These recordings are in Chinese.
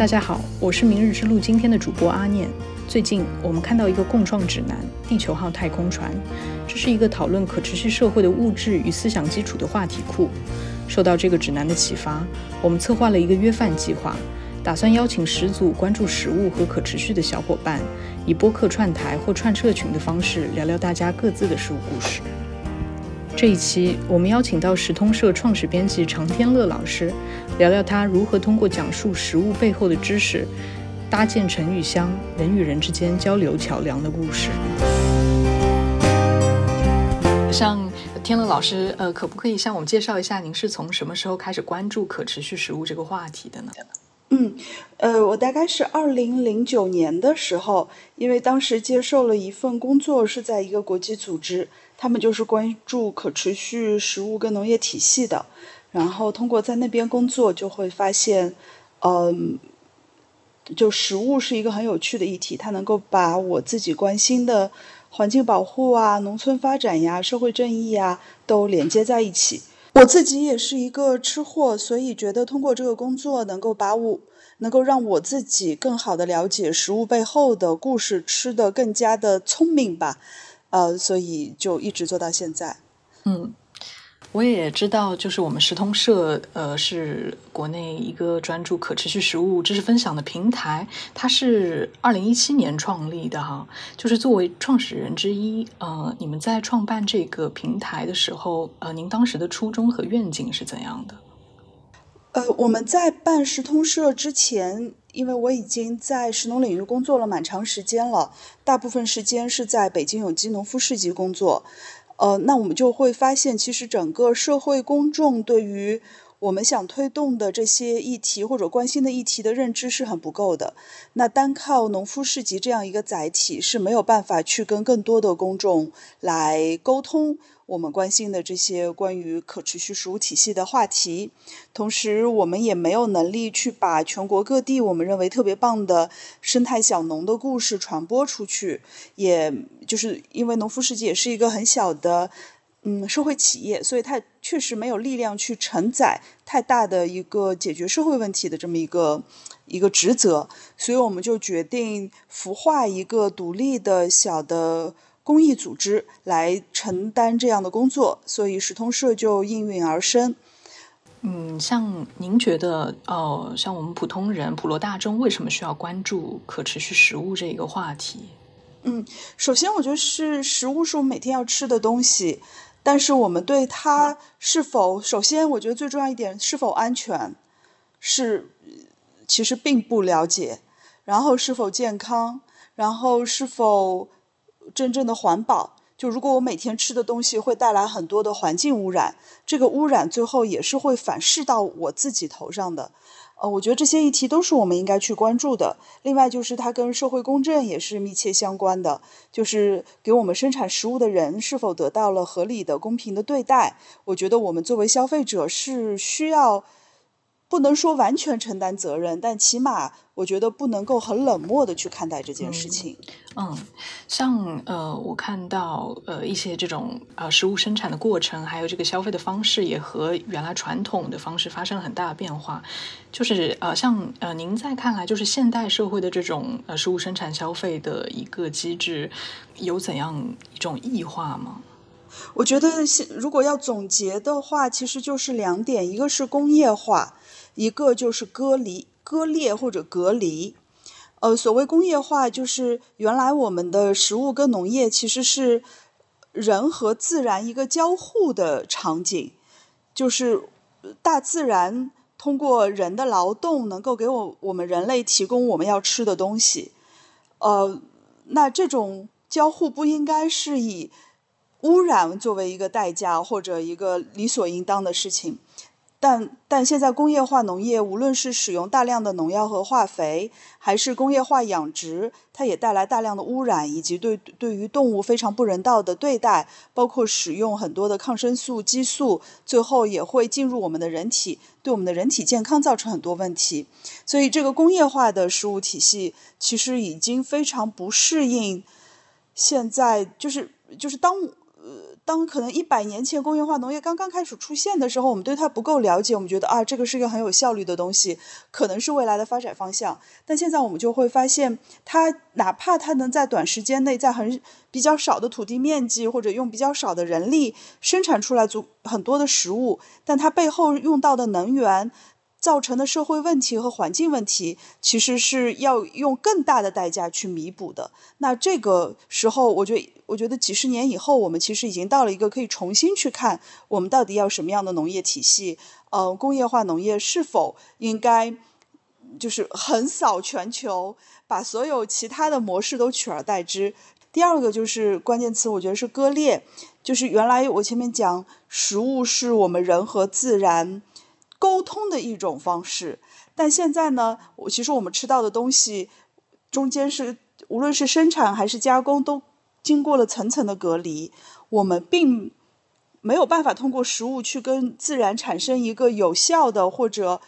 大家好，我是明日之路今天的主播阿念。最近我们看到一个共创指南《地球号太空船》，这是一个讨论可持续社会的物质与思想基础的话题库。受到这个指南的启发，我们策划了一个约饭计划，打算邀请十组关注食物和可持续的小伙伴，以播客串台或串社群的方式聊聊大家各自的食物故事。这一期，我们邀请到时通社创始编辑常天乐老师，聊聊他如何通过讲述食物背后的知识，搭建成与乡，人与人之间交流桥梁的故事。像天乐老师，呃，可不可以向我们介绍一下，您是从什么时候开始关注可持续食物这个话题的呢？嗯，呃，我大概是二零零九年的时候，因为当时接受了一份工作，是在一个国际组织。他们就是关注可持续食物跟农业体系的，然后通过在那边工作，就会发现，嗯，就食物是一个很有趣的议题，它能够把我自己关心的环境保护啊、农村发展呀、社会正义呀都连接在一起。我自己也是一个吃货，所以觉得通过这个工作，能够把我能够让我自己更好的了解食物背后的故事，吃的更加的聪明吧。呃，所以就一直做到现在。嗯，我也知道，就是我们食通社，呃，是国内一个专注可持续食物知识分享的平台。它是二零一七年创立的哈，就是作为创始人之一，呃，你们在创办这个平台的时候，呃，您当时的初衷和愿景是怎样的？呃，我们在办食通社之前。因为我已经在食农领域工作了蛮长时间了，大部分时间是在北京有机农夫市集工作，呃，那我们就会发现，其实整个社会公众对于我们想推动的这些议题或者关心的议题的认知是很不够的。那单靠农夫市集这样一个载体是没有办法去跟更多的公众来沟通。我们关心的这些关于可持续食物体系的话题，同时我们也没有能力去把全国各地我们认为特别棒的生态小农的故事传播出去，也就是因为农夫世界也是一个很小的嗯社会企业，所以它确实没有力量去承载太大的一个解决社会问题的这么一个一个职责，所以我们就决定孵化一个独立的小的。公益组织来承担这样的工作，所以食通社就应运而生。嗯，像您觉得，呃，像我们普通人、普罗大众，为什么需要关注可持续食物这一个话题？嗯，首先我觉得是食物是我们每天要吃的东西，但是我们对它是否，首先我觉得最重要一点，是否安全，是其实并不了解。然后是否健康，然后是否。真正的环保，就如果我每天吃的东西会带来很多的环境污染，这个污染最后也是会反噬到我自己头上的。呃，我觉得这些议题都是我们应该去关注的。另外，就是它跟社会公正也是密切相关的，就是给我们生产食物的人是否得到了合理的、公平的对待。我觉得我们作为消费者是需要。不能说完全承担责任，但起码我觉得不能够很冷漠的去看待这件事情。嗯，像呃，我看到呃一些这种呃食物生产的过程，还有这个消费的方式，也和原来传统的方式发生了很大的变化。就是呃，像呃，您在看来，就是现代社会的这种呃食物生产消费的一个机制，有怎样一种异化吗？我觉得，现如果要总结的话，其实就是两点，一个是工业化。一个就是割离、割裂或者隔离，呃，所谓工业化，就是原来我们的食物跟农业其实是人和自然一个交互的场景，就是大自然通过人的劳动能够给我我们人类提供我们要吃的东西，呃，那这种交互不应该是以污染作为一个代价或者一个理所应当的事情。但但现在工业化农业，无论是使用大量的农药和化肥，还是工业化养殖，它也带来大量的污染，以及对对于动物非常不人道的对待，包括使用很多的抗生素、激素，最后也会进入我们的人体，对我们的人体健康造成很多问题。所以，这个工业化的食物体系其实已经非常不适应现在，就是就是当。当可能一百年前工业化农业刚刚开始出现的时候，我们对它不够了解，我们觉得啊，这个是一个很有效率的东西，可能是未来的发展方向。但现在我们就会发现，它哪怕它能在短时间内，在很比较少的土地面积或者用比较少的人力生产出来足很多的食物，但它背后用到的能源。造成的社会问题和环境问题，其实是要用更大的代价去弥补的。那这个时候，我觉得，我觉得几十年以后，我们其实已经到了一个可以重新去看，我们到底要什么样的农业体系？呃，工业化农业是否应该就是横扫全球，把所有其他的模式都取而代之？第二个就是关键词，我觉得是割裂。就是原来我前面讲，食物是我们人和自然。沟通的一种方式，但现在呢，其实我们吃到的东西中间是，无论是生产还是加工，都经过了层层的隔离。我们并没有办法通过食物去跟自然产生一个有效的或者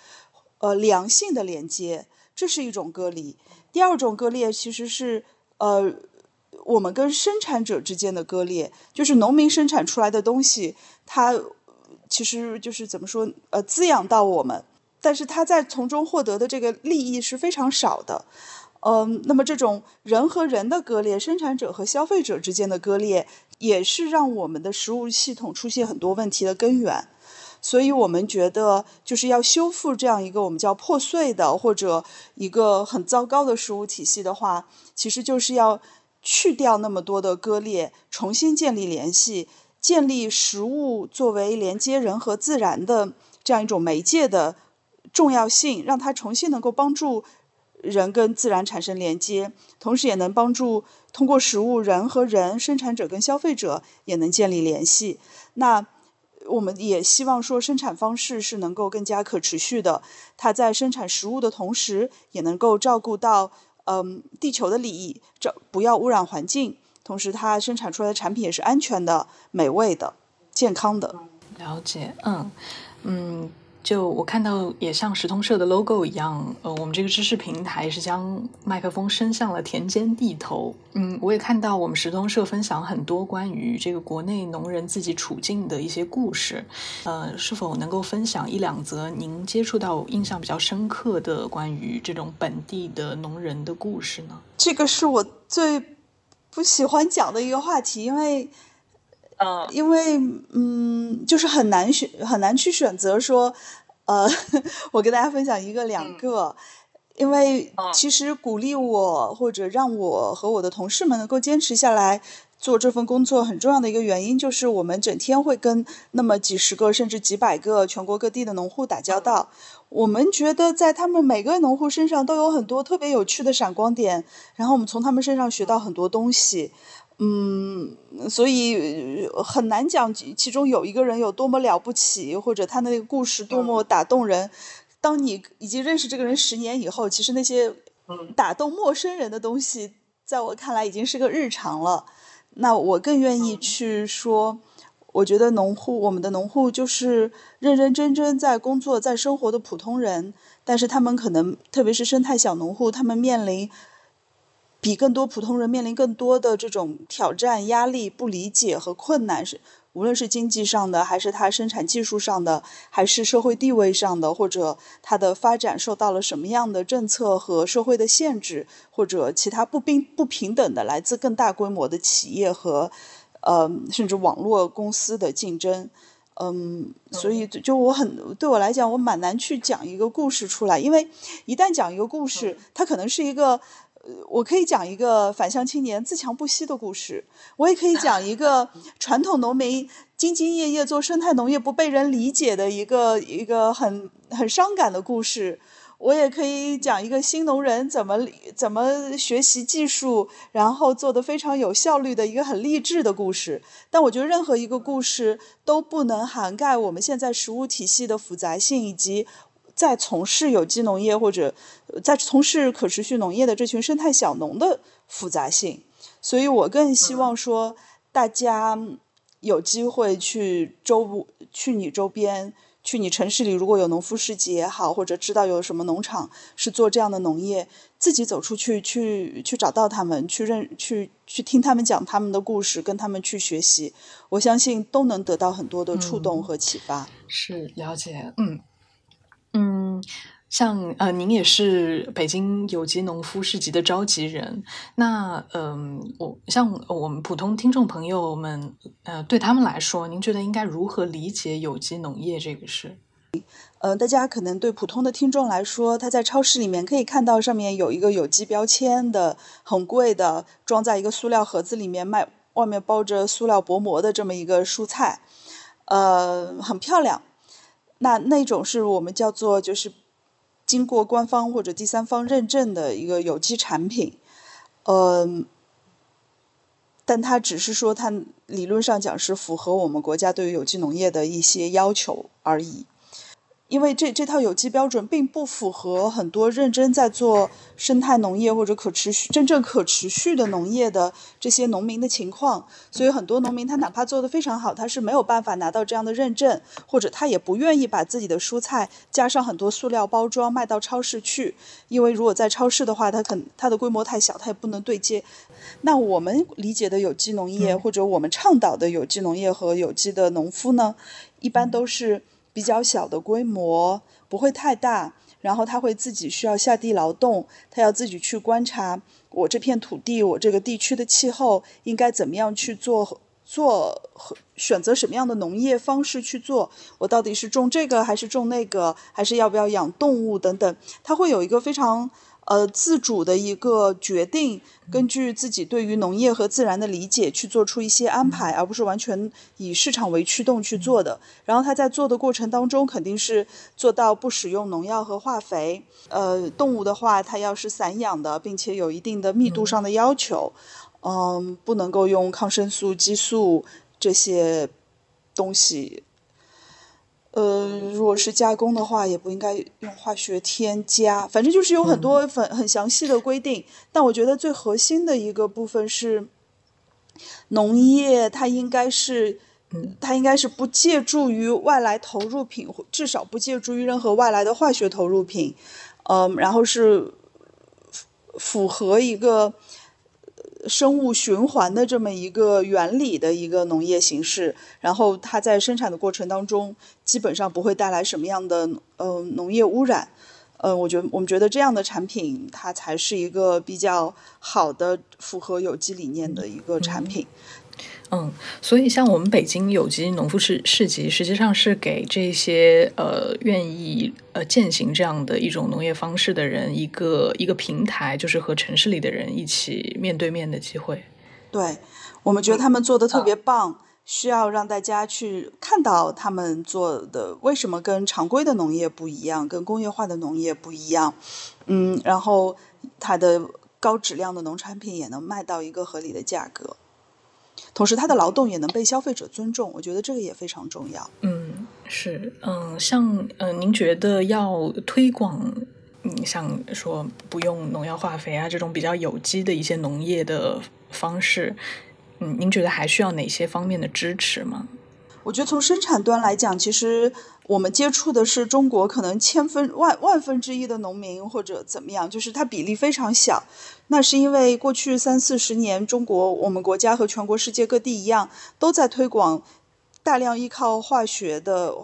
呃良性的连接，这是一种割离。第二种割裂其实是呃我们跟生产者之间的割裂，就是农民生产出来的东西，它。其实就是怎么说，呃，滋养到我们，但是他在从中获得的这个利益是非常少的，嗯，那么这种人和人的割裂，生产者和消费者之间的割裂，也是让我们的食物系统出现很多问题的根源。所以我们觉得，就是要修复这样一个我们叫破碎的或者一个很糟糕的食物体系的话，其实就是要去掉那么多的割裂，重新建立联系。建立食物作为连接人和自然的这样一种媒介的重要性，让它重新能够帮助人跟自然产生连接，同时也能帮助通过食物人和人、生产者跟消费者也能建立联系。那我们也希望说，生产方式是能够更加可持续的，它在生产食物的同时，也能够照顾到嗯地球的利益，这不要污染环境。同时，它生产出来的产品也是安全的、美味的、健康的。了解，嗯嗯，就我看到也像石通社的 logo 一样，呃，我们这个知识平台是将麦克风伸向了田间地头。嗯，我也看到我们石通社分享很多关于这个国内农人自己处境的一些故事。呃，是否能够分享一两则您接触到印象比较深刻的关于这种本地的农人的故事呢？这个是我最。不喜欢讲的一个话题，因为，嗯，因为，嗯，就是很难选，很难去选择说，呃，我跟大家分享一个两个，因为其实鼓励我或者让我和我的同事们能够坚持下来。做这份工作很重要的一个原因，就是我们整天会跟那么几十个甚至几百个全国各地的农户打交道。我们觉得在他们每个农户身上都有很多特别有趣的闪光点，然后我们从他们身上学到很多东西。嗯，所以很难讲其中有一个人有多么了不起，或者他的那个故事多么打动人。当你已经认识这个人十年以后，其实那些打动陌生人的东西，在我看来已经是个日常了。那我更愿意去说，我觉得农户，我们的农户就是认认真真在工作、在生活的普通人，但是他们可能，特别是生态小农户，他们面临比更多普通人面临更多的这种挑战、压力、不理解和困难是。无论是经济上的，还是它生产技术上的，还是社会地位上的，或者它的发展受到了什么样的政策和社会的限制，或者其他不平不平等的来自更大规模的企业和，呃，甚至网络公司的竞争，嗯，所以就我很对我来讲，我蛮难去讲一个故事出来，因为一旦讲一个故事，它可能是一个。我可以讲一个返乡青年自强不息的故事，我也可以讲一个 传统农民兢兢业业做生态农业不被人理解的一个一个很很伤感的故事，我也可以讲一个新农人怎么怎么学习技术，然后做得非常有效率的一个很励志的故事。但我觉得任何一个故事都不能涵盖我们现在食物体系的复杂性以及。在从事有机农业或者在从事可持续农业的这群生态小农的复杂性，所以我更希望说，大家有机会去周去你周边去你城市里，如果有农夫市集也好，或者知道有什么农场是做这样的农业，自己走出去，去去找到他们，去认，去去听他们讲他们的故事，跟他们去学习，我相信都能得到很多的触动和启发。是了解，嗯嗯。像呃，您也是北京有机农夫市集的召集人，那嗯，我像我们普通听众朋友们，呃，对他们来说，您觉得应该如何理解有机农业这个事？呃，大家可能对普通的听众来说，他在超市里面可以看到上面有一个有机标签的，很贵的，装在一个塑料盒子里面卖，外面包着塑料薄膜的这么一个蔬菜，呃，很漂亮。那那种是我们叫做就是。经过官方或者第三方认证的一个有机产品，嗯，但它只是说它理论上讲是符合我们国家对于有机农业的一些要求而已。因为这这套有机标准并不符合很多认真在做生态农业或者可持续、真正可持续的农业的这些农民的情况，所以很多农民他哪怕做得非常好，他是没有办法拿到这样的认证，或者他也不愿意把自己的蔬菜加上很多塑料包装卖到超市去，因为如果在超市的话，它可它的规模太小，它也不能对接。那我们理解的有机农业，或者我们倡导的有机农业和有机的农夫呢，一般都是。比较小的规模不会太大，然后他会自己需要下地劳动，他要自己去观察我这片土地，我这个地区的气候应该怎么样去做，做选择什么样的农业方式去做，我到底是种这个还是种那个，还是要不要养动物等等，他会有一个非常。呃，自主的一个决定，根据自己对于农业和自然的理解去做出一些安排，而不是完全以市场为驱动去做的。然后他在做的过程当中，肯定是做到不使用农药和化肥。呃，动物的话，它要是散养的，并且有一定的密度上的要求，嗯，不能够用抗生素、激素这些东西。呃，如果是加工的话，也不应该用化学添加。反正就是有很多很很详细的规定。但我觉得最核心的一个部分是，农业它应该是，它应该是不借助于外来投入品，至少不借助于任何外来的化学投入品。嗯，然后是符合一个。生物循环的这么一个原理的一个农业形式，然后它在生产的过程当中基本上不会带来什么样的呃农业污染，呃，我觉得我们觉得这样的产品它才是一个比较好的符合有机理念的一个产品。嗯，所以像我们北京有机农夫市市集，实际上是给这些呃愿意呃践行这样的一种农业方式的人一个一个平台，就是和城市里的人一起面对面的机会。对，我们觉得他们做的特别棒，需要让大家去看到他们做的为什么跟常规的农业不一样，跟工业化的农业不一样。嗯，然后它的高质量的农产品也能卖到一个合理的价格。同时，他的劳动也能被消费者尊重，我觉得这个也非常重要。嗯，是，嗯，像，嗯，您觉得要推广，嗯，像说不用农药化肥啊这种比较有机的一些农业的方式，嗯，您觉得还需要哪些方面的支持吗？我觉得从生产端来讲，其实。我们接触的是中国可能千分万万分之一的农民，或者怎么样，就是它比例非常小。那是因为过去三四十年，中国我们国家和全国世界各地一样，都在推广大量依靠化学的。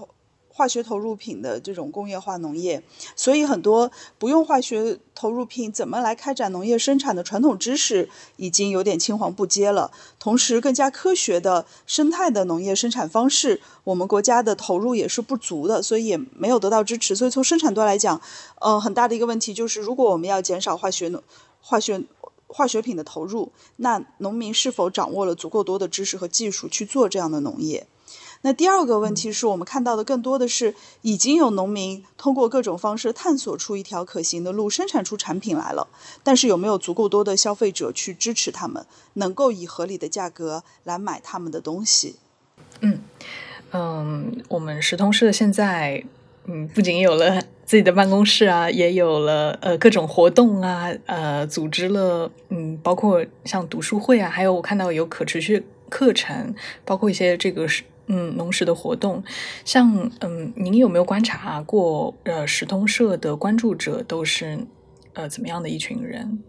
化学投入品的这种工业化农业，所以很多不用化学投入品怎么来开展农业生产的传统知识已经有点青黄不接了。同时，更加科学的生态的农业生产方式，我们国家的投入也是不足的，所以也没有得到支持。所以从生产端来讲，呃，很大的一个问题就是，如果我们要减少化学化学化学品的投入，那农民是否掌握了足够多的知识和技术去做这样的农业？那第二个问题是我们看到的更多的是已经有农民通过各种方式探索出一条可行的路，生产出产品来了，但是有没有足够多的消费者去支持他们，能够以合理的价格来买他们的东西？嗯嗯，我们石通社现在嗯不仅有了 自己的办公室啊，也有了呃各种活动啊，呃组织了嗯包括像读书会啊，还有我看到有可持续。课程包括一些这个嗯农时的活动，像嗯，您有没有观察过呃，时通社的关注者都是呃怎么样的一群人？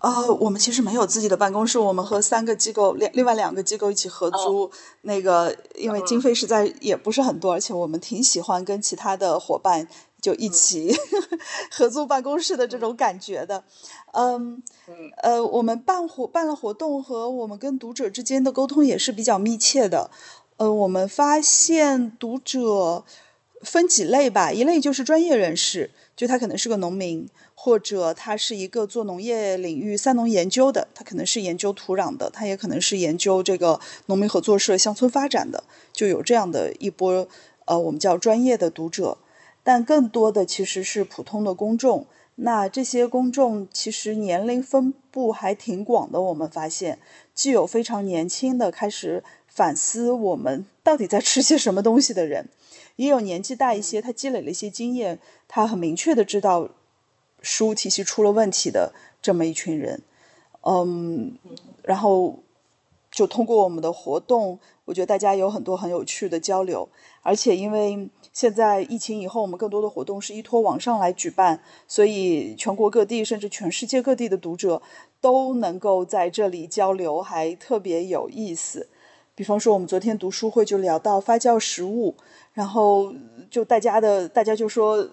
呃，我们其实没有自己的办公室，我们和三个机构另另外两个机构一起合租。那个因为经费实在也不是很多，而且我们挺喜欢跟其他的伙伴就一起 合租办公室的这种感觉的。嗯，呃，我们办活办了活动和我们跟读者之间的沟通也是比较密切的。呃，我们发现读者分几类吧，一类就是专业人士，就他可能是个农民。或者他是一个做农业领域三农研究的，他可能是研究土壤的，他也可能是研究这个农民合作社乡村发展的，就有这样的一波呃我们叫专业的读者，但更多的其实是普通的公众。那这些公众其实年龄分布还挺广的，我们发现既有非常年轻的开始反思我们到底在吃些什么东西的人，也有年纪大一些，他积累了一些经验，他很明确的知道。食物体系出了问题的这么一群人，嗯，然后就通过我们的活动，我觉得大家有很多很有趣的交流，而且因为现在疫情以后，我们更多的活动是依托网上来举办，所以全国各地甚至全世界各地的读者都能够在这里交流，还特别有意思。比方说，我们昨天读书会就聊到发酵食物，然后就大家的大家就说。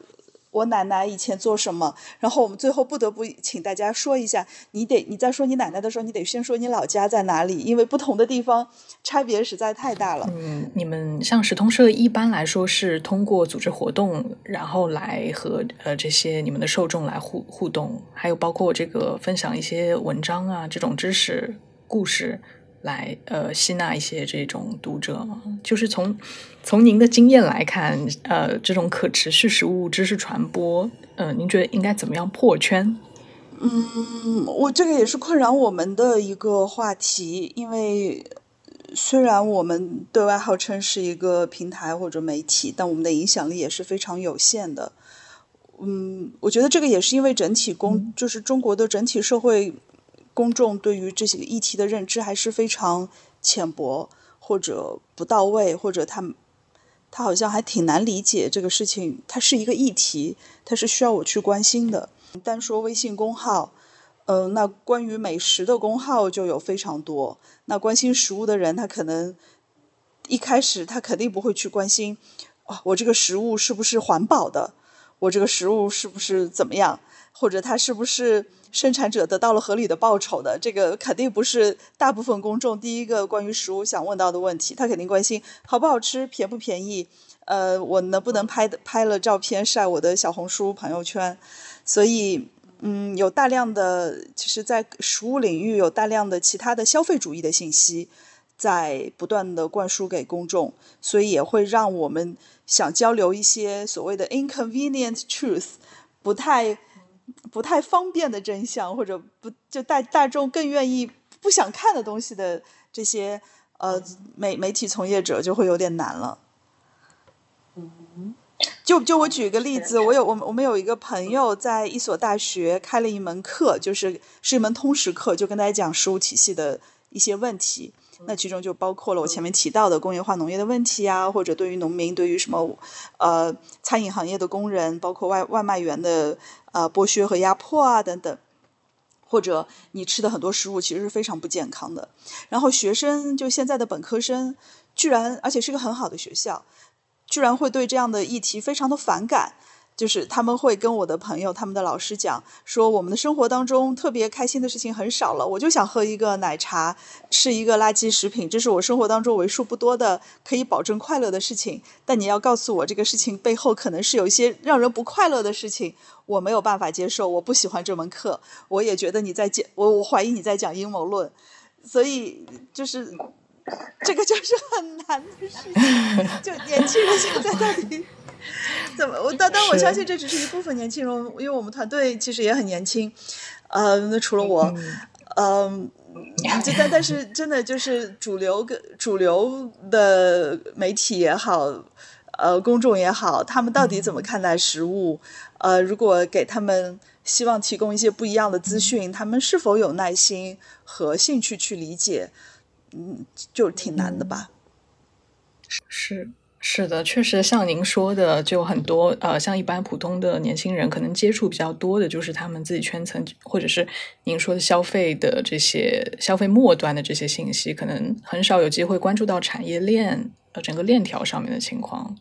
我奶奶以前做什么？然后我们最后不得不请大家说一下，你得你在说你奶奶的时候，你得先说你老家在哪里，因为不同的地方差别实在太大了。嗯，你们像时通社一般来说是通过组织活动，然后来和呃这些你们的受众来互互动，还有包括这个分享一些文章啊这种知识故事。来呃吸纳一些这种读者，就是从从您的经验来看，呃，这种可持续食物知识传播，呃，您觉得应该怎么样破圈？嗯，我这个也是困扰我们的一个话题，因为虽然我们对外号称是一个平台或者媒体，但我们的影响力也是非常有限的。嗯，我觉得这个也是因为整体公，就是中国的整体社会。公众对于这些议题的认知还是非常浅薄，或者不到位，或者他他好像还挺难理解这个事情。它是一个议题，它是需要我去关心的。单说微信公号，嗯，那关于美食的公号就有非常多。那关心食物的人，他可能一开始他肯定不会去关心，啊，我这个食物是不是环保的？我这个食物是不是怎么样？或者它是不是？生产者得到了合理的报酬的，这个肯定不是大部分公众第一个关于食物想问到的问题。他肯定关心好不好吃，便不便宜，呃，我能不能拍的拍了照片晒我的小红书朋友圈。所以，嗯，有大量的，其实，在食物领域有大量的其他的消费主义的信息在不断的灌输给公众，所以也会让我们想交流一些所谓的 inconvenient truth，不太。不太方便的真相，或者不就大大众更愿意不想看的东西的这些呃媒媒体从业者就会有点难了。嗯，就就我举一个例子，我有我们我们有一个朋友在一所大学开了一门课，就是是一门通识课，就跟大家讲食物体系的一些问题。那其中就包括了我前面提到的工业化农业的问题啊，或者对于农民，对于什么呃餐饮行业的工人，包括外外卖员的。呃，剥削和压迫啊，等等，或者你吃的很多食物其实是非常不健康的。然后学生就现在的本科生，居然而且是个很好的学校，居然会对这样的议题非常的反感。就是他们会跟我的朋友、他们的老师讲说，我们的生活当中特别开心的事情很少了。我就想喝一个奶茶，吃一个垃圾食品，这是我生活当中为数不多的可以保证快乐的事情。但你要告诉我，这个事情背后可能是有一些让人不快乐的事情，我没有办法接受。我不喜欢这门课，我也觉得你在讲我，我怀疑你在讲阴谋论。所以就是这个就是很难的事情。就年轻人现在到底？怎么？我但但我相信这只是一部分年轻人，因为我们团队其实也很年轻。呃，那除了我，嗯，但但是真的就是主流跟主流的媒体也好，呃，公众也好，他们到底怎么看待食物？呃，如果给他们希望提供一些不一样的资讯，他们是否有耐心和兴趣去理解？嗯，就挺难的吧。是。是的，确实像您说的，就很多呃，像一般普通的年轻人，可能接触比较多的就是他们自己圈层，或者是您说的消费的这些消费末端的这些信息，可能很少有机会关注到产业链呃整个链条上面的情况。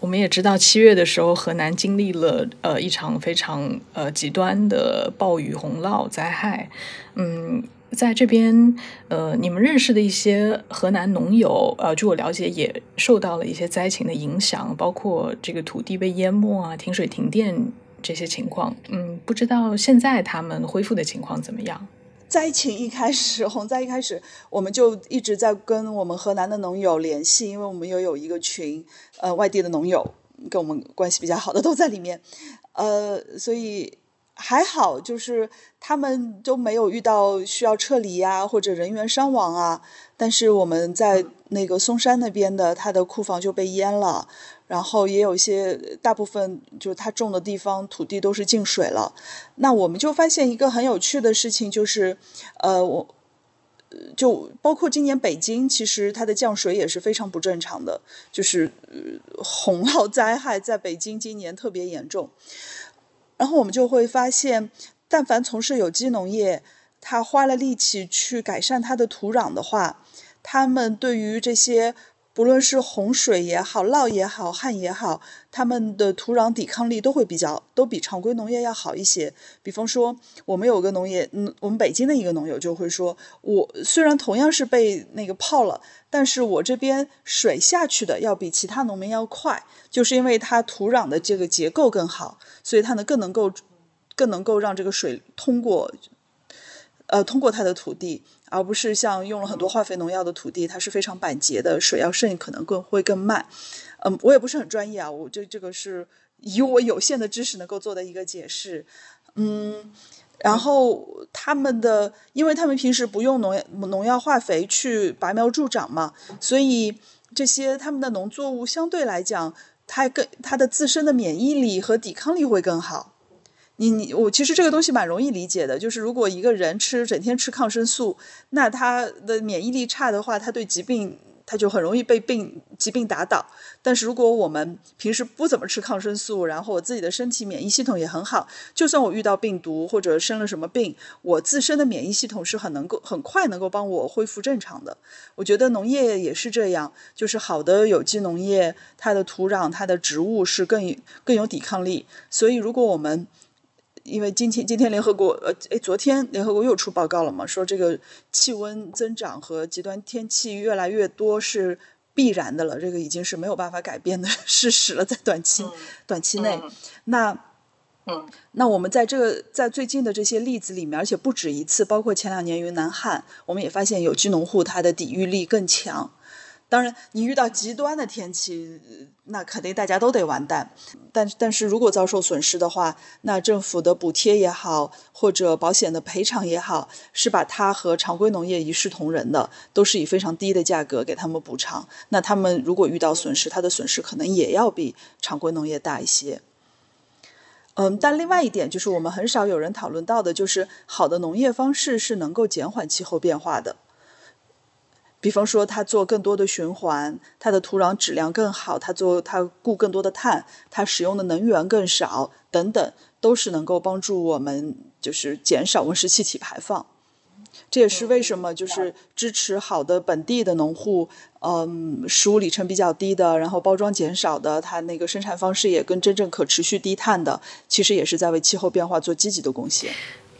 我们也知道，七月的时候，河南经历了呃一场非常呃极端的暴雨洪涝灾害，嗯。在这边，呃，你们认识的一些河南农友，呃，据我了解，也受到了一些灾情的影响，包括这个土地被淹没啊、停水停电这些情况。嗯，不知道现在他们恢复的情况怎么样？灾情一开始，洪灾一开始，我们就一直在跟我们河南的农友联系，因为我们又有一个群，呃，外地的农友跟我们关系比较好的都在里面，呃，所以。还好，就是他们都没有遇到需要撤离呀，或者人员伤亡啊。但是我们在那个松山那边的，他的库房就被淹了，然后也有一些大部分就是他种的地方土地都是进水了。那我们就发现一个很有趣的事情，就是呃，我就包括今年北京，其实它的降水也是非常不正常的，就是洪涝灾害在北京今年特别严重。然后我们就会发现，但凡从事有机农业，他花了力气去改善他的土壤的话，他们对于这些不论是洪水也好、涝也好、旱也好，他们的土壤抵抗力都会比较都比常规农业要好一些。比方说，我们有个农业，嗯，我们北京的一个农友就会说，我虽然同样是被那个泡了，但是我这边水下去的要比其他农民要快，就是因为它土壤的这个结构更好。所以它呢更能够，更能够让这个水通过，呃，通过它的土地，而不是像用了很多化肥农药的土地，它是非常板结的，水要渗可能更会更慢。嗯，我也不是很专业啊，我这这个是以我有限的知识能够做的一个解释。嗯，然后他们的，因为他们平时不用农药农药化肥去拔苗助长嘛，所以这些他们的农作物相对来讲。它更它的自身的免疫力和抵抗力会更好。你你我其实这个东西蛮容易理解的，就是如果一个人吃整天吃抗生素，那他的免疫力差的话，他对疾病。他就很容易被病疾病打倒，但是如果我们平时不怎么吃抗生素，然后我自己的身体免疫系统也很好，就算我遇到病毒或者生了什么病，我自身的免疫系统是很能够很快能够帮我恢复正常的。我觉得农业也是这样，就是好的有机农业，它的土壤、它的植物是更更有抵抗力。所以如果我们因为今天今天联合国呃哎昨天联合国又出报告了嘛，说这个气温增长和极端天气越来越多是必然的了，这个已经是没有办法改变的 事实了，在短期短期内。那嗯，那我们在这个在最近的这些例子里面，而且不止一次，包括前两年云南旱，我们也发现有机农户它的抵御力更强。当然，你遇到极端的天气，那肯定大家都得完蛋。但但是如果遭受损失的话，那政府的补贴也好，或者保险的赔偿也好，是把它和常规农业一视同仁的，都是以非常低的价格给他们补偿。那他们如果遇到损失，他的损失可能也要比常规农业大一些。嗯，但另外一点就是，我们很少有人讨论到的，就是好的农业方式是能够减缓气候变化的。比方说，它做更多的循环，它的土壤质量更好，它做它固更多的碳，它使用的能源更少，等等，都是能够帮助我们就是减少温室气体排放。这也是为什么就是支持好的本地的农户，嗯，食物里程比较低的，然后包装减少的，它那个生产方式也跟真正可持续低碳的，其实也是在为气候变化做积极的贡献。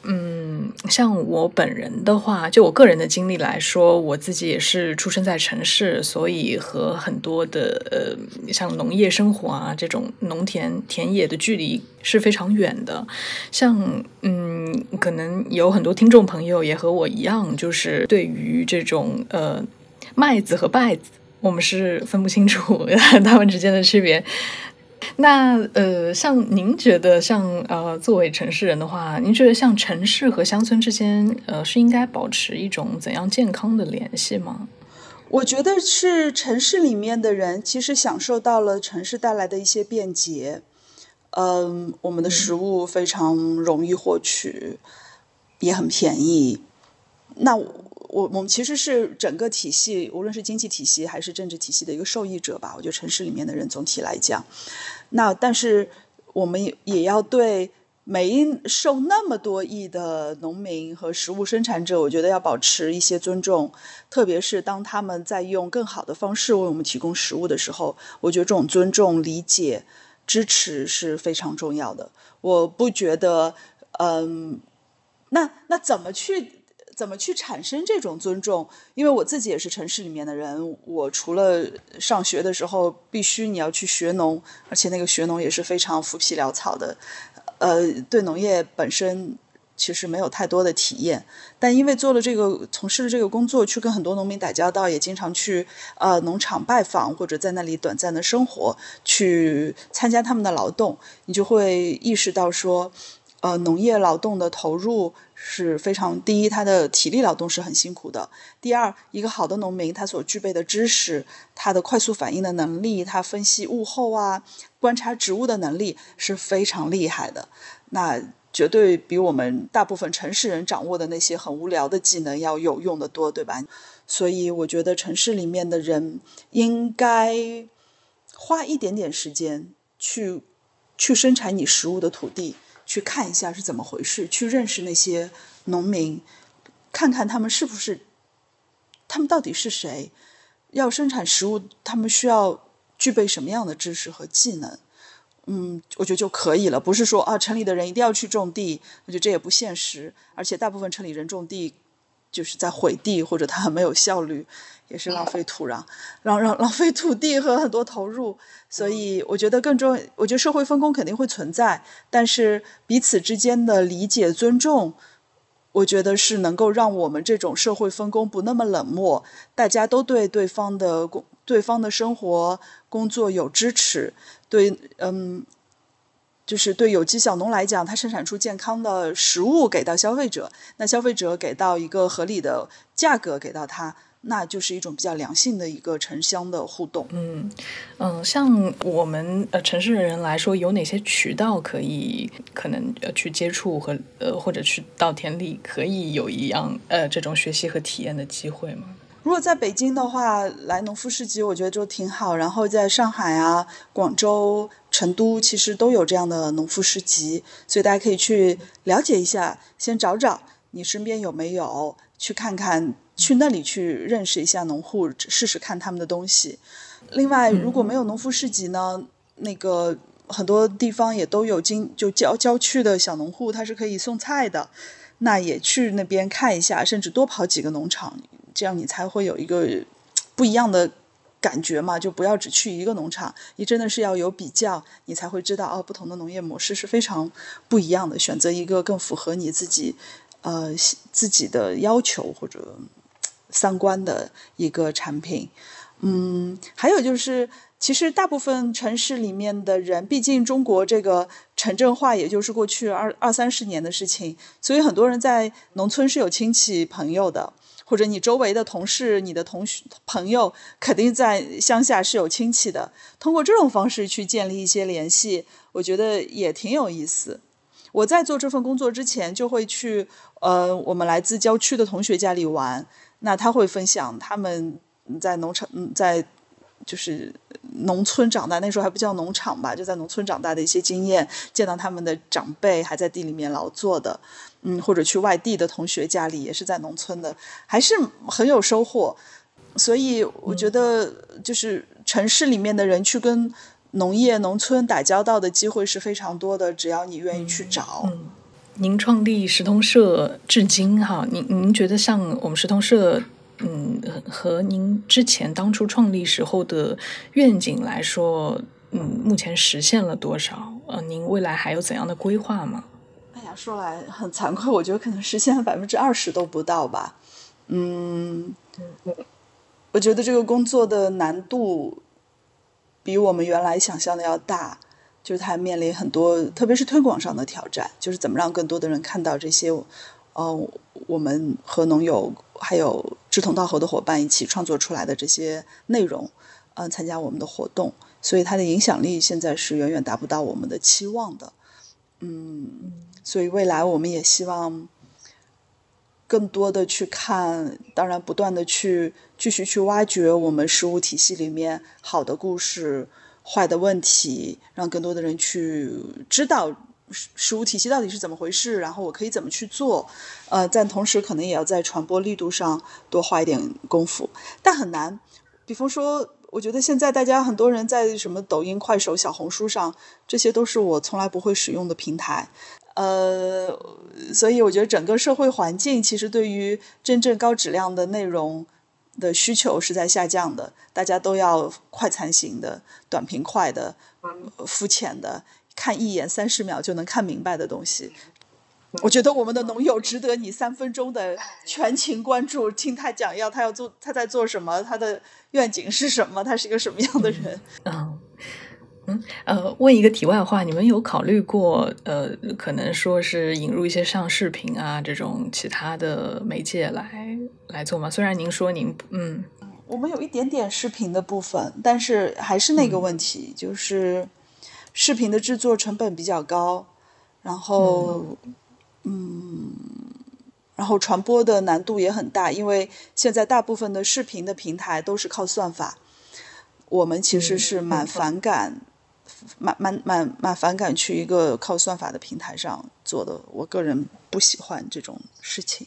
嗯，像我本人的话，就我个人的经历来说，我自己也是出生在城市，所以和很多的呃，像农业生活啊这种农田田野的距离是非常远的。像嗯，可能有很多听众朋友也和我一样，就是对于这种呃麦子和稗子，我们是分不清楚 它们之间的区别。那呃，像您觉得，像呃，作为城市人的话，您觉得像城市和乡村之间，呃，是应该保持一种怎样健康的联系吗？我觉得是城市里面的人其实享受到了城市带来的一些便捷，嗯，我们的食物非常容易获取，也很便宜。那我我们其实是整个体系，无论是经济体系还是政治体系的一个受益者吧。我觉得城市里面的人总体来讲，那但是我们也要对每一受那么多亿的农民和食物生产者，我觉得要保持一些尊重。特别是当他们在用更好的方式为我们提供食物的时候，我觉得这种尊重、理解、支持是非常重要的。我不觉得，嗯，那那怎么去？怎么去产生这种尊重？因为我自己也是城市里面的人，我除了上学的时候必须你要去学农，而且那个学农也是非常浮皮潦草的，呃，对农业本身其实没有太多的体验。但因为做了这个，从事了这个工作，去跟很多农民打交道，也经常去呃农场拜访或者在那里短暂的生活，去参加他们的劳动，你就会意识到说，呃，农业劳动的投入。是非常第一，他的体力劳动是很辛苦的。第二，一个好的农民，他所具备的知识，他的快速反应的能力，他分析物候啊，观察植物的能力是非常厉害的。那绝对比我们大部分城市人掌握的那些很无聊的技能要有用的多，对吧？所以我觉得城市里面的人应该花一点点时间去去生产你食物的土地。去看一下是怎么回事，去认识那些农民，看看他们是不是，他们到底是谁？要生产食物，他们需要具备什么样的知识和技能？嗯，我觉得就可以了。不是说啊，城里的人一定要去种地，我觉得这也不现实。而且大部分城里人种地，就是在毁地，或者它很没有效率。也是浪费土壤，浪浪浪费土地和很多投入，所以我觉得更重，我觉得社会分工肯定会存在，但是彼此之间的理解、尊重，我觉得是能够让我们这种社会分工不那么冷漠，大家都对对方的工、对方的生活工作有支持，对，嗯，就是对有机小农来讲，它生产出健康的食物给到消费者，那消费者给到一个合理的价格给到他。那就是一种比较良性的一个城乡的互动。嗯嗯，像我们呃城市的人来说，有哪些渠道可以可能呃去接触和呃或者去到田里可以有一样呃这种学习和体验的机会吗？如果在北京的话，来农夫市集我觉得就挺好。然后在上海啊、广州、成都，其实都有这样的农夫市集，所以大家可以去了解一下，先找找你身边有没有，去看看。去那里去认识一下农户，试试看他们的东西。另外，如果没有农夫市集呢，那个很多地方也都有经就郊郊区的小农户，他是可以送菜的。那也去那边看一下，甚至多跑几个农场，这样你才会有一个不一样的感觉嘛。就不要只去一个农场，你真的是要有比较，你才会知道哦，不同的农业模式是非常不一样的。选择一个更符合你自己呃自己的要求或者。三观的一个产品，嗯，还有就是，其实大部分城市里面的人，毕竟中国这个城镇化也就是过去二二三十年的事情，所以很多人在农村是有亲戚朋友的，或者你周围的同事、你的同学朋友肯定在乡下是有亲戚的，通过这种方式去建立一些联系，我觉得也挺有意思。我在做这份工作之前，就会去呃我们来自郊区的同学家里玩。那他会分享他们在农场，在就是农村长大，那时候还不叫农场吧，就在农村长大的一些经验，见到他们的长辈还在地里面劳作的，嗯，或者去外地的同学家里也是在农村的，还是很有收获。所以我觉得，就是城市里面的人去跟农业、农村打交道的机会是非常多的，只要你愿意去找。嗯您创立石通社至今哈，您您觉得像我们石通社，嗯，和您之前当初创立时候的愿景来说，嗯，目前实现了多少？呃，您未来还有怎样的规划吗？说来很惭愧，我觉得可能实现了百分之二十都不到吧。嗯，我觉得这个工作的难度比我们原来想象的要大。就是它面临很多，特别是推广上的挑战，就是怎么让更多的人看到这些，呃，我们和农友还有志同道合的伙伴一起创作出来的这些内容，嗯，参加我们的活动，所以它的影响力现在是远远达不到我们的期望的，嗯，所以未来我们也希望更多的去看，当然不断的去继续去挖掘我们食物体系里面好的故事、坏的问题，让更多的人去知道食物体系到底是怎么回事，然后我可以怎么去做。呃，但同时可能也要在传播力度上多花一点功夫，但很难。比方说。我觉得现在大家很多人在什么抖音、快手、小红书上，这些都是我从来不会使用的平台，呃，所以我觉得整个社会环境其实对于真正高质量的内容的需求是在下降的，大家都要快餐型的、短平快的、肤浅的，看一眼三十秒就能看明白的东西。我觉得我们的农友值得你三分钟的全情关注，听他讲要他要做他在做什么，他的愿景是什么，他是一个什么样的人。嗯嗯呃，问一个题外话，你们有考虑过呃，可能说是引入一些上视频啊这种其他的媒介来来做吗？虽然您说您嗯，我们有一点点视频的部分，但是还是那个问题，就是视频的制作成本比较高，然后。嗯，然后传播的难度也很大，因为现在大部分的视频的平台都是靠算法。我们其实是蛮反感，蛮蛮蛮蛮反感去一个靠算法的平台上做的。我个人不喜欢这种事情。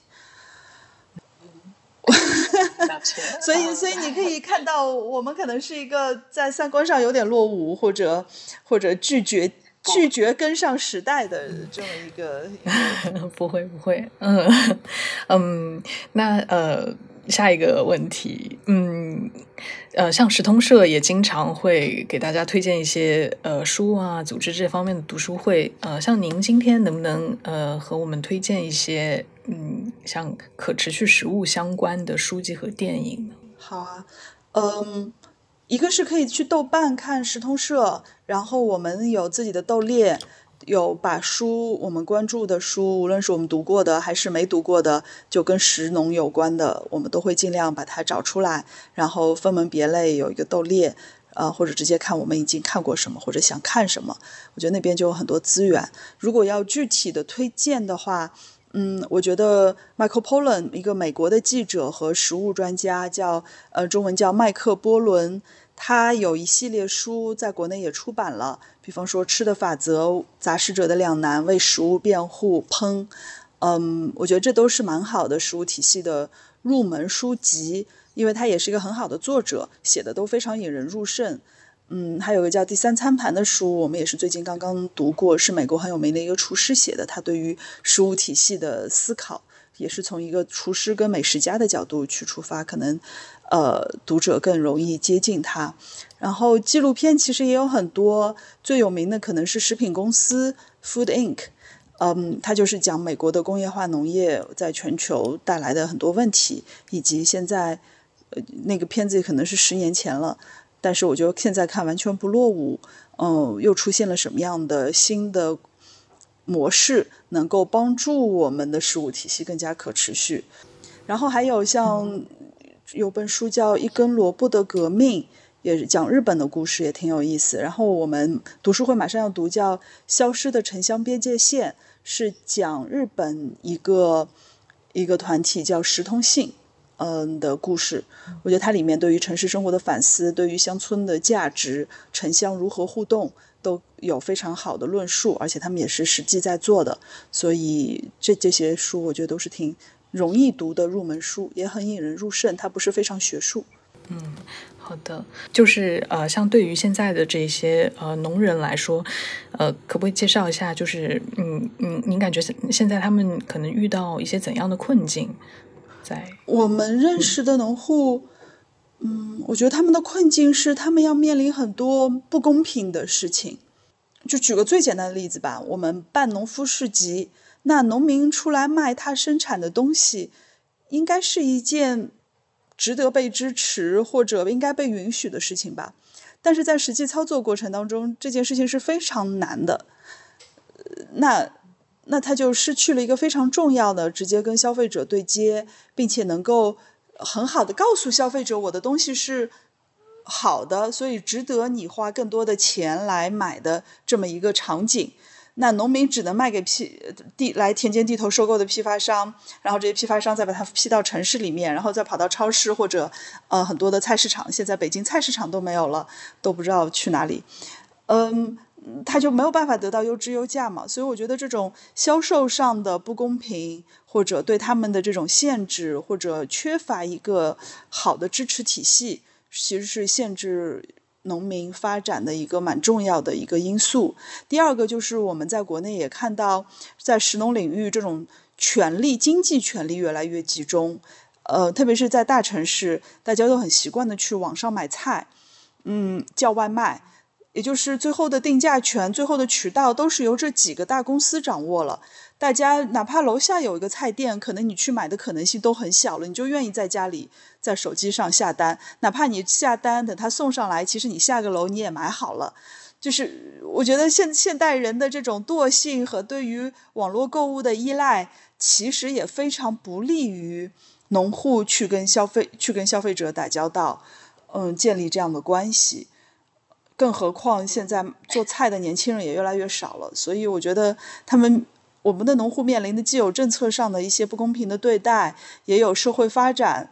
所以，所以你可以看到，我们可能是一个在三观上有点落伍，或者或者拒绝。拒绝跟上时代的这么一个，不会不会，嗯嗯，那呃下一个问题，嗯呃像时通社也经常会给大家推荐一些呃书啊，组织这方面的读书会，呃像您今天能不能呃和我们推荐一些嗯像可持续食物相关的书籍和电影呢？好啊，嗯。一个是可以去豆瓣看时通社，然后我们有自己的豆列，有把书我们关注的书，无论是我们读过的还是没读过的，就跟食农有关的，我们都会尽量把它找出来，然后分门别类有一个豆列，呃，或者直接看我们已经看过什么或者想看什么，我觉得那边就有很多资源。如果要具体的推荐的话，嗯，我觉得 Michael Pollan 一个美国的记者和食物专家，叫呃中文叫麦克波伦，他有一系列书在国内也出版了，比方说《吃的法则》《杂食者的两难》《为食物辩护》《烹》，嗯，我觉得这都是蛮好的食物体系的入门书籍，因为他也是一个很好的作者，写的都非常引人入胜。嗯，还有个叫《第三餐盘》的书，我们也是最近刚刚读过，是美国很有名的一个厨师写的。他对于食物体系的思考，也是从一个厨师跟美食家的角度去出发，可能呃读者更容易接近它。然后纪录片其实也有很多，最有名的可能是食品公司 Food Inc。嗯，它就是讲美国的工业化农业在全球带来的很多问题，以及现在呃那个片子可能是十年前了。但是我觉得现在看完全不落伍，嗯，又出现了什么样的新的模式，能够帮助我们的食物体系更加可持续？然后还有像有本书叫《一根萝卜的革命》，也是讲日本的故事，也挺有意思。然后我们读书会马上要读叫《消失的城乡边界线》，是讲日本一个一个团体叫石通信。嗯的故事，我觉得它里面对于城市生活的反思，对于乡村的价值、城乡如何互动，都有非常好的论述，而且他们也是实际在做的，所以这这些书我觉得都是挺容易读的入门书，也很引人入胜。它不是非常学术。嗯，好的，就是呃，像对于现在的这些呃农人来说，呃，可不可以介绍一下？就是嗯嗯，您感觉现在他们可能遇到一些怎样的困境？在我们认识的农户，嗯，我觉得他们的困境是他们要面临很多不公平的事情。就举个最简单的例子吧，我们办农夫市集，那农民出来卖他生产的东西，应该是一件值得被支持或者应该被允许的事情吧。但是在实际操作过程当中，这件事情是非常难的。那。那他就失去了一个非常重要的直接跟消费者对接，并且能够很好的告诉消费者我的东西是好的，所以值得你花更多的钱来买的这么一个场景。那农民只能卖给批地来田间地头收购的批发商，然后这些批发商再把它批到城市里面，然后再跑到超市或者呃很多的菜市场。现在北京菜市场都没有了，都不知道去哪里。嗯，他就没有办法得到优质优价嘛。所以我觉得这种销售上的不公平，或者对他们的这种限制，或者缺乏一个好的支持体系，其实是限制。农民发展的一个蛮重要的一个因素。第二个就是我们在国内也看到，在食农领域这种权力、经济权力越来越集中。呃，特别是在大城市，大家都很习惯的去网上买菜，嗯，叫外卖。也就是最后的定价权、最后的渠道都是由这几个大公司掌握了。大家哪怕楼下有一个菜店，可能你去买的可能性都很小了，你就愿意在家里在手机上下单。哪怕你下单等他送上来，其实你下个楼你也买好了。就是我觉得现现代人的这种惰性和对于网络购物的依赖，其实也非常不利于农户去跟消费去跟消费者打交道，嗯，建立这样的关系。更何况现在做菜的年轻人也越来越少了，所以我觉得他们我们的农户面临的既有政策上的一些不公平的对待，也有社会发展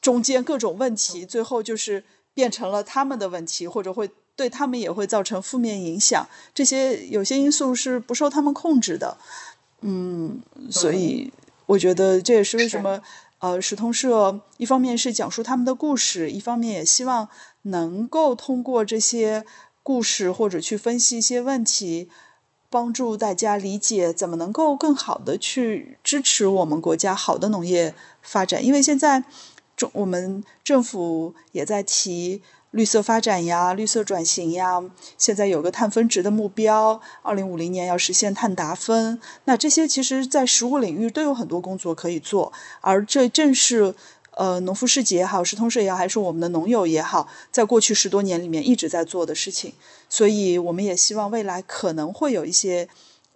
中间各种问题，最后就是变成了他们的问题，或者会对他们也会造成负面影响。这些有些因素是不受他们控制的，嗯，所以我觉得这也是为什么呃，石通社一方面是讲述他们的故事，一方面也希望。能够通过这些故事或者去分析一些问题，帮助大家理解怎么能够更好的去支持我们国家好的农业发展。因为现在中我们政府也在提绿色发展呀、绿色转型呀，现在有个碳分值的目标，二零五零年要实现碳达峰。那这些其实在食物领域都有很多工作可以做，而这正是。呃，农夫市集也好，食通社也好，还是我们的农友也好，在过去十多年里面一直在做的事情，所以我们也希望未来可能会有一些，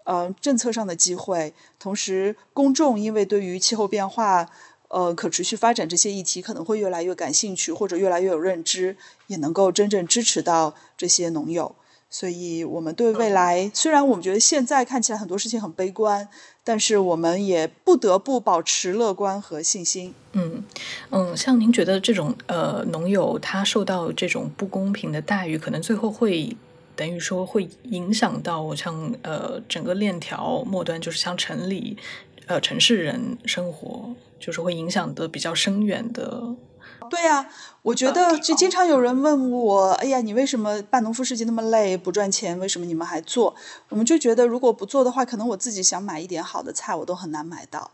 呃，政策上的机会。同时，公众因为对于气候变化、呃，可持续发展这些议题可能会越来越感兴趣，或者越来越有认知，也能够真正支持到这些农友。所以，我们对未来，虽然我们觉得现在看起来很多事情很悲观，但是我们也不得不保持乐观和信心。嗯嗯，像您觉得这种呃农友他受到这种不公平的待遇，可能最后会等于说会影响到像呃整个链条末端，就是像城里呃城市人生活，就是会影响的比较深远的。对呀，我觉得就经常有人问我，哎呀，你为什么办农夫市集那么累，不赚钱，为什么你们还做？我们就觉得，如果不做的话，可能我自己想买一点好的菜，我都很难买到。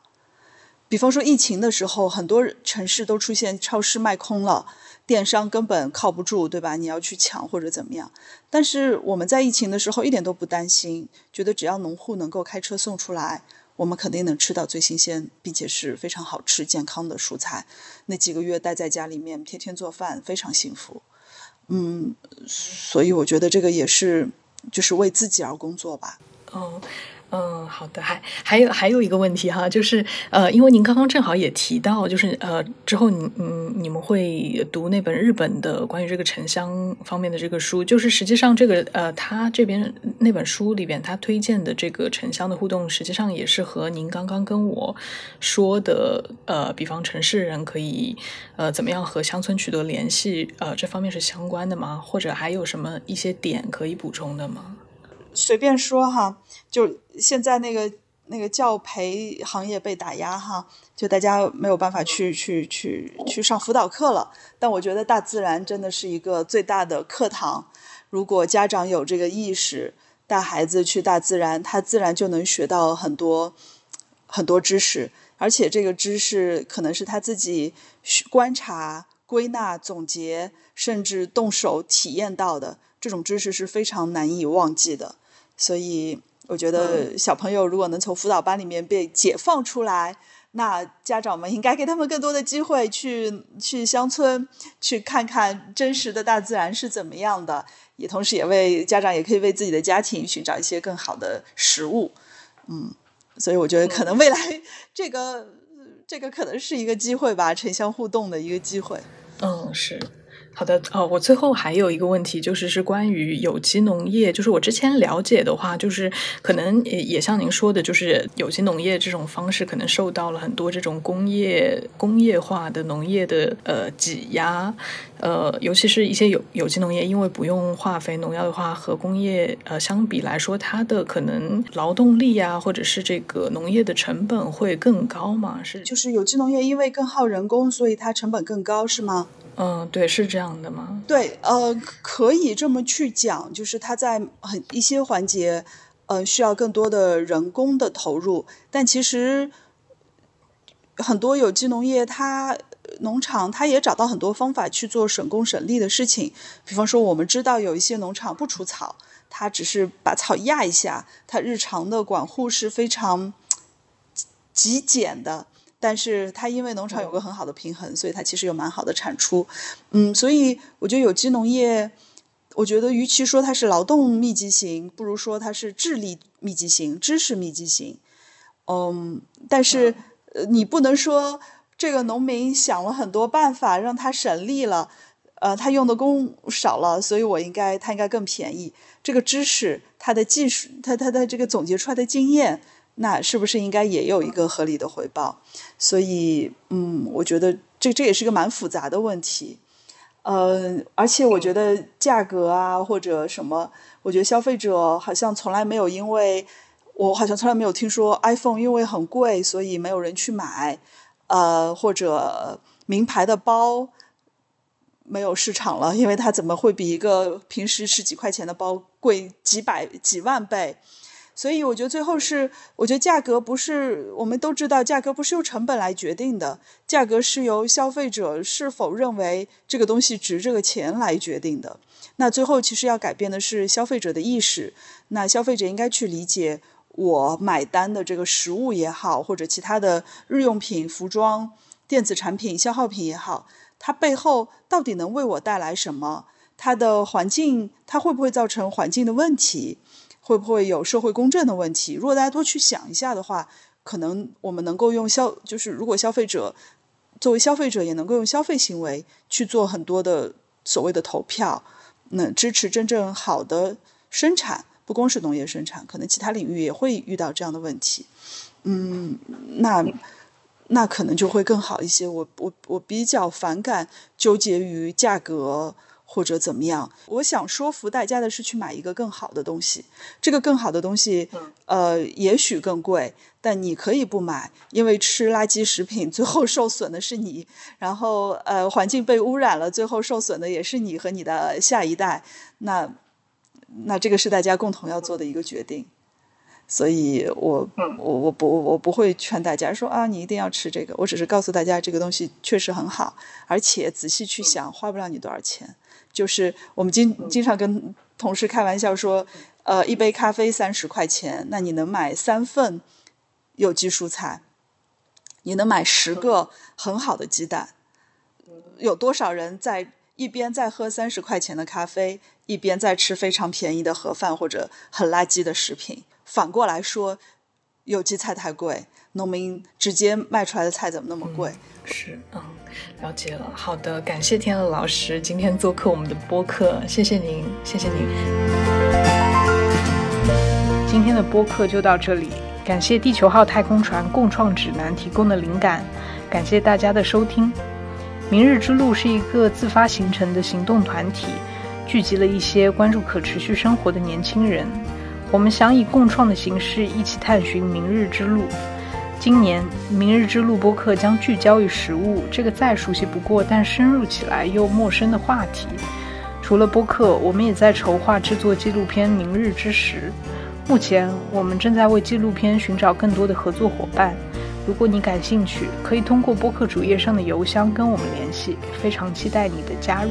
比方说疫情的时候，很多城市都出现超市卖空了，电商根本靠不住，对吧？你要去抢或者怎么样？但是我们在疫情的时候一点都不担心，觉得只要农户能够开车送出来。我们肯定能吃到最新鲜，并且是非常好吃、健康的蔬菜。那几个月待在家里面，天天做饭，非常幸福。嗯，所以我觉得这个也是，就是为自己而工作吧。哦。嗯，好的，还还有还有一个问题哈，就是呃，因为您刚刚正好也提到，就是呃，之后你嗯你们会读那本日本的关于这个城乡方面的这个书，就是实际上这个呃，他这边那本书里边他推荐的这个城乡的互动，实际上也是和您刚刚跟我说的呃，比方城市人可以呃怎么样和乡村取得联系呃这方面是相关的吗？或者还有什么一些点可以补充的吗？随便说哈，就现在那个那个教培行业被打压哈，就大家没有办法去去去去上辅导课了。但我觉得大自然真的是一个最大的课堂。如果家长有这个意识，带孩子去大自然，他自然就能学到很多很多知识，而且这个知识可能是他自己观察、归纳、总结，甚至动手体验到的。这种知识是非常难以忘记的。所以，我觉得小朋友如果能从辅导班里面被解放出来，那家长们应该给他们更多的机会去去乡村，去看看真实的大自然是怎么样的。也同时，也为家长也可以为自己的家庭寻找一些更好的食物。嗯，所以我觉得可能未来这个这个可能是一个机会吧，城乡互动的一个机会。嗯，是。好的，呃，我最后还有一个问题，就是是关于有机农业。就是我之前了解的话，就是可能也也像您说的，就是有机农业这种方式可能受到了很多这种工业工业化的农业的呃挤压，呃，尤其是一些有有机农业，因为不用化肥农药的话，和工业呃相比来说，它的可能劳动力啊，或者是这个农业的成本会更高嘛？是，就是有机农业因为更耗人工，所以它成本更高，是吗？嗯，对，是这样的吗？对，呃，可以这么去讲，就是它在很一些环节，呃，需要更多的人工的投入，但其实很多有机农业，它农场它也找到很多方法去做省工省力的事情。比方说，我们知道有一些农场不除草，它只是把草压一下，它日常的管护是非常极简的。但是它因为农场有个很好的平衡，所以它其实有蛮好的产出。嗯，所以我觉得有机农业，我觉得与其说它是劳动密集型，不如说它是智力密集型、知识密集型。嗯，但是呃，你不能说这个农民想了很多办法让他省力了，呃，他用的工少了，所以我应该他应该更便宜。这个知识、他的技术、他他的这个总结出来的经验。那是不是应该也有一个合理的回报？所以，嗯，我觉得这这也是个蛮复杂的问题。呃，而且我觉得价格啊或者什么，我觉得消费者好像从来没有因为，我好像从来没有听说 iPhone 因为很贵，所以没有人去买，呃，或者名牌的包没有市场了，因为它怎么会比一个平时十几块钱的包贵几百几万倍？所以我觉得最后是，我觉得价格不是我们都知道，价格不是由成本来决定的，价格是由消费者是否认为这个东西值这个钱来决定的。那最后其实要改变的是消费者的意识，那消费者应该去理解，我买单的这个食物也好，或者其他的日用品、服装、电子产品、消耗品也好，它背后到底能为我带来什么？它的环境，它会不会造成环境的问题？会不会有社会公正的问题？如果大家多去想一下的话，可能我们能够用消，就是如果消费者作为消费者也能够用消费行为去做很多的所谓的投票，那支持真正好的生产，不光是农业生产，可能其他领域也会遇到这样的问题。嗯，那那可能就会更好一些。我我我比较反感纠结于价格。或者怎么样？我想说服大家的是去买一个更好的东西。这个更好的东西，呃，也许更贵，但你可以不买，因为吃垃圾食品 最后受损的是你，然后呃，环境被污染了，最后受损的也是你和你的下一代。那那这个是大家共同要做的一个决定。所以我我我不我不会劝大家说啊，你一定要吃这个。我只是告诉大家，这个东西确实很好，而且仔细去想，花不了你多少钱。就是我们经经常跟同事开玩笑说，呃，一杯咖啡三十块钱，那你能买三份有机蔬菜，你能买十个很好的鸡蛋，有多少人在一边在喝三十块钱的咖啡，一边在吃非常便宜的盒饭或者很垃圾的食品？反过来说，有机菜太贵，农民直接卖出来的菜怎么那么贵？是，嗯。了解了，好的，感谢天乐老师今天做客我们的播客，谢谢您，谢谢您。今天的播客就到这里，感谢地球号太空船共创指南提供的灵感，感谢大家的收听。明日之路是一个自发形成的行动团体，聚集了一些关注可持续生活的年轻人，我们想以共创的形式一起探寻明日之路。今年《明日之路》播客将聚焦于食物这个再熟悉不过但深入起来又陌生的话题。除了播客，我们也在筹划制作纪录片《明日之时》。目前，我们正在为纪录片寻找更多的合作伙伴。如果你感兴趣，可以通过播客主页上的邮箱跟我们联系。非常期待你的加入。